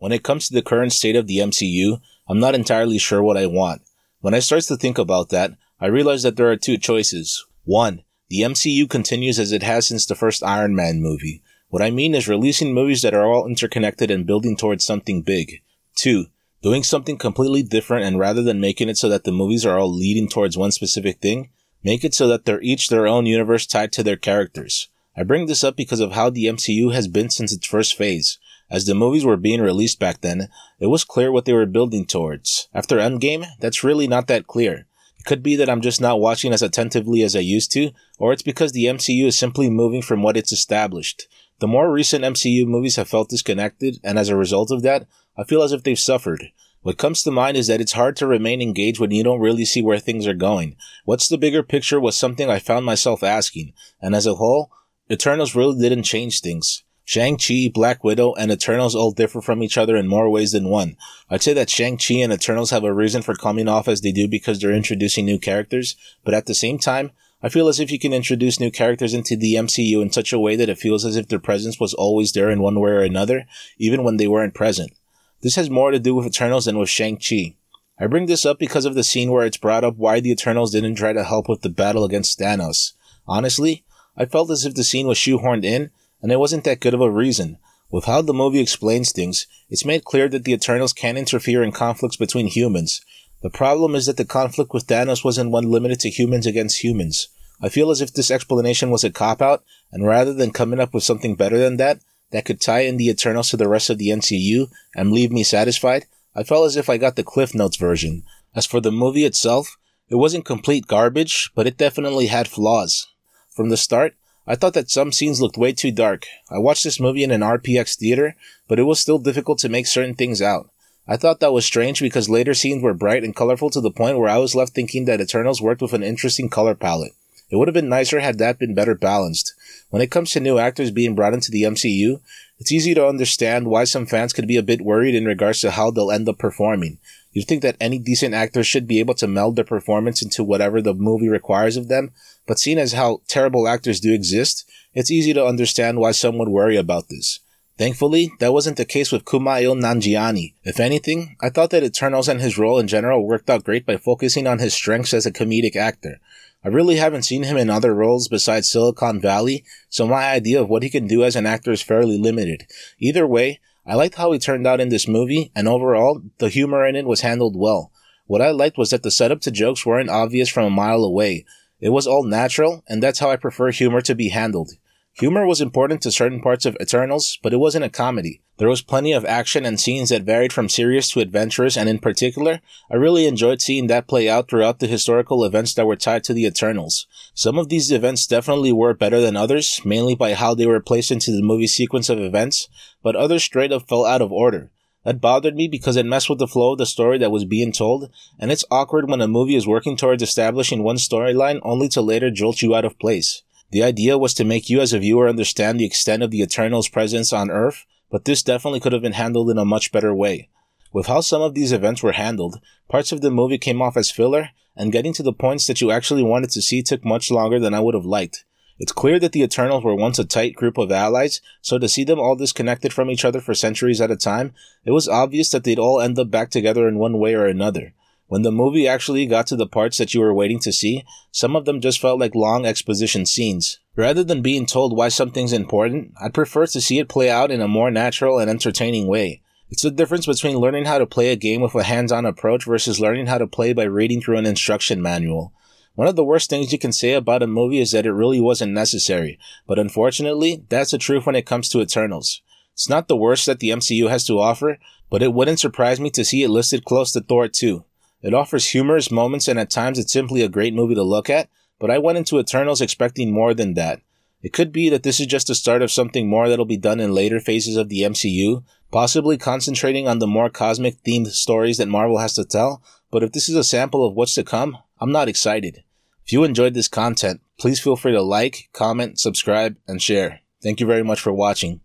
When it comes to the current state of the MCU, I'm not entirely sure what I want. When I start to think about that, I realize that there are two choices. One, the MCU continues as it has since the first Iron Man movie. What I mean is releasing movies that are all interconnected and building towards something big. Two, doing something completely different and rather than making it so that the movies are all leading towards one specific thing, make it so that they're each their own universe tied to their characters. I bring this up because of how the MCU has been since its first phase. As the movies were being released back then, it was clear what they were building towards. After Endgame, that's really not that clear. It could be that I'm just not watching as attentively as I used to, or it's because the MCU is simply moving from what it's established. The more recent MCU movies have felt disconnected, and as a result of that, I feel as if they've suffered. What comes to mind is that it's hard to remain engaged when you don't really see where things are going. What's the bigger picture was something I found myself asking, and as a whole, Eternals really didn't change things. Shang-Chi, Black Widow, and Eternals all differ from each other in more ways than one. I'd say that Shang-Chi and Eternals have a reason for coming off as they do because they're introducing new characters, but at the same time, I feel as if you can introduce new characters into the MCU in such a way that it feels as if their presence was always there in one way or another, even when they weren't present. This has more to do with Eternals than with Shang-Chi. I bring this up because of the scene where it's brought up why the Eternals didn't try to help with the battle against Thanos. Honestly, I felt as if the scene was shoehorned in, and it wasn't that good of a reason. With how the movie explains things, it's made clear that the Eternals can't interfere in conflicts between humans. The problem is that the conflict with Thanos wasn't one limited to humans against humans. I feel as if this explanation was a cop out, and rather than coming up with something better than that, that could tie in the Eternals to the rest of the MCU and leave me satisfied, I felt as if I got the Cliff Notes version. As for the movie itself, it wasn't complete garbage, but it definitely had flaws. From the start, I thought that some scenes looked way too dark. I watched this movie in an RPX theater, but it was still difficult to make certain things out. I thought that was strange because later scenes were bright and colorful to the point where I was left thinking that Eternals worked with an interesting color palette. It would have been nicer had that been better balanced. When it comes to new actors being brought into the MCU, it's easy to understand why some fans could be a bit worried in regards to how they'll end up performing. You'd think that any decent actor should be able to meld their performance into whatever the movie requires of them, but seeing as how terrible actors do exist, it's easy to understand why some would worry about this. Thankfully, that wasn't the case with Kumail Nanjiani. If anything, I thought that Eternals and his role in general worked out great by focusing on his strengths as a comedic actor. I really haven't seen him in other roles besides Silicon Valley, so my idea of what he can do as an actor is fairly limited. Either way, I liked how he turned out in this movie, and overall, the humor in it was handled well. What I liked was that the setup to jokes weren't obvious from a mile away. It was all natural, and that's how I prefer humor to be handled. Humor was important to certain parts of Eternals, but it wasn't a comedy. There was plenty of action and scenes that varied from serious to adventurous, and in particular, I really enjoyed seeing that play out throughout the historical events that were tied to the Eternals. Some of these events definitely were better than others, mainly by how they were placed into the movie sequence of events, but others straight up fell out of order. That bothered me because it messed with the flow of the story that was being told, and it's awkward when a movie is working towards establishing one storyline only to later jolt you out of place. The idea was to make you as a viewer understand the extent of the Eternal's presence on Earth, but this definitely could have been handled in a much better way. With how some of these events were handled, parts of the movie came off as filler, and getting to the points that you actually wanted to see took much longer than I would have liked. It's clear that the Eternals were once a tight group of allies, so to see them all disconnected from each other for centuries at a time, it was obvious that they'd all end up back together in one way or another. When the movie actually got to the parts that you were waiting to see, some of them just felt like long exposition scenes. Rather than being told why something's important, I'd prefer to see it play out in a more natural and entertaining way. It's the difference between learning how to play a game with a hands-on approach versus learning how to play by reading through an instruction manual. One of the worst things you can say about a movie is that it really wasn't necessary, but unfortunately, that's the truth when it comes to Eternals. It's not the worst that the MCU has to offer, but it wouldn't surprise me to see it listed close to Thor 2. It offers humorous moments and at times it's simply a great movie to look at, but I went into Eternals expecting more than that. It could be that this is just the start of something more that'll be done in later phases of the MCU, possibly concentrating on the more cosmic themed stories that Marvel has to tell, but if this is a sample of what's to come, I'm not excited. If you enjoyed this content, please feel free to like, comment, subscribe, and share. Thank you very much for watching.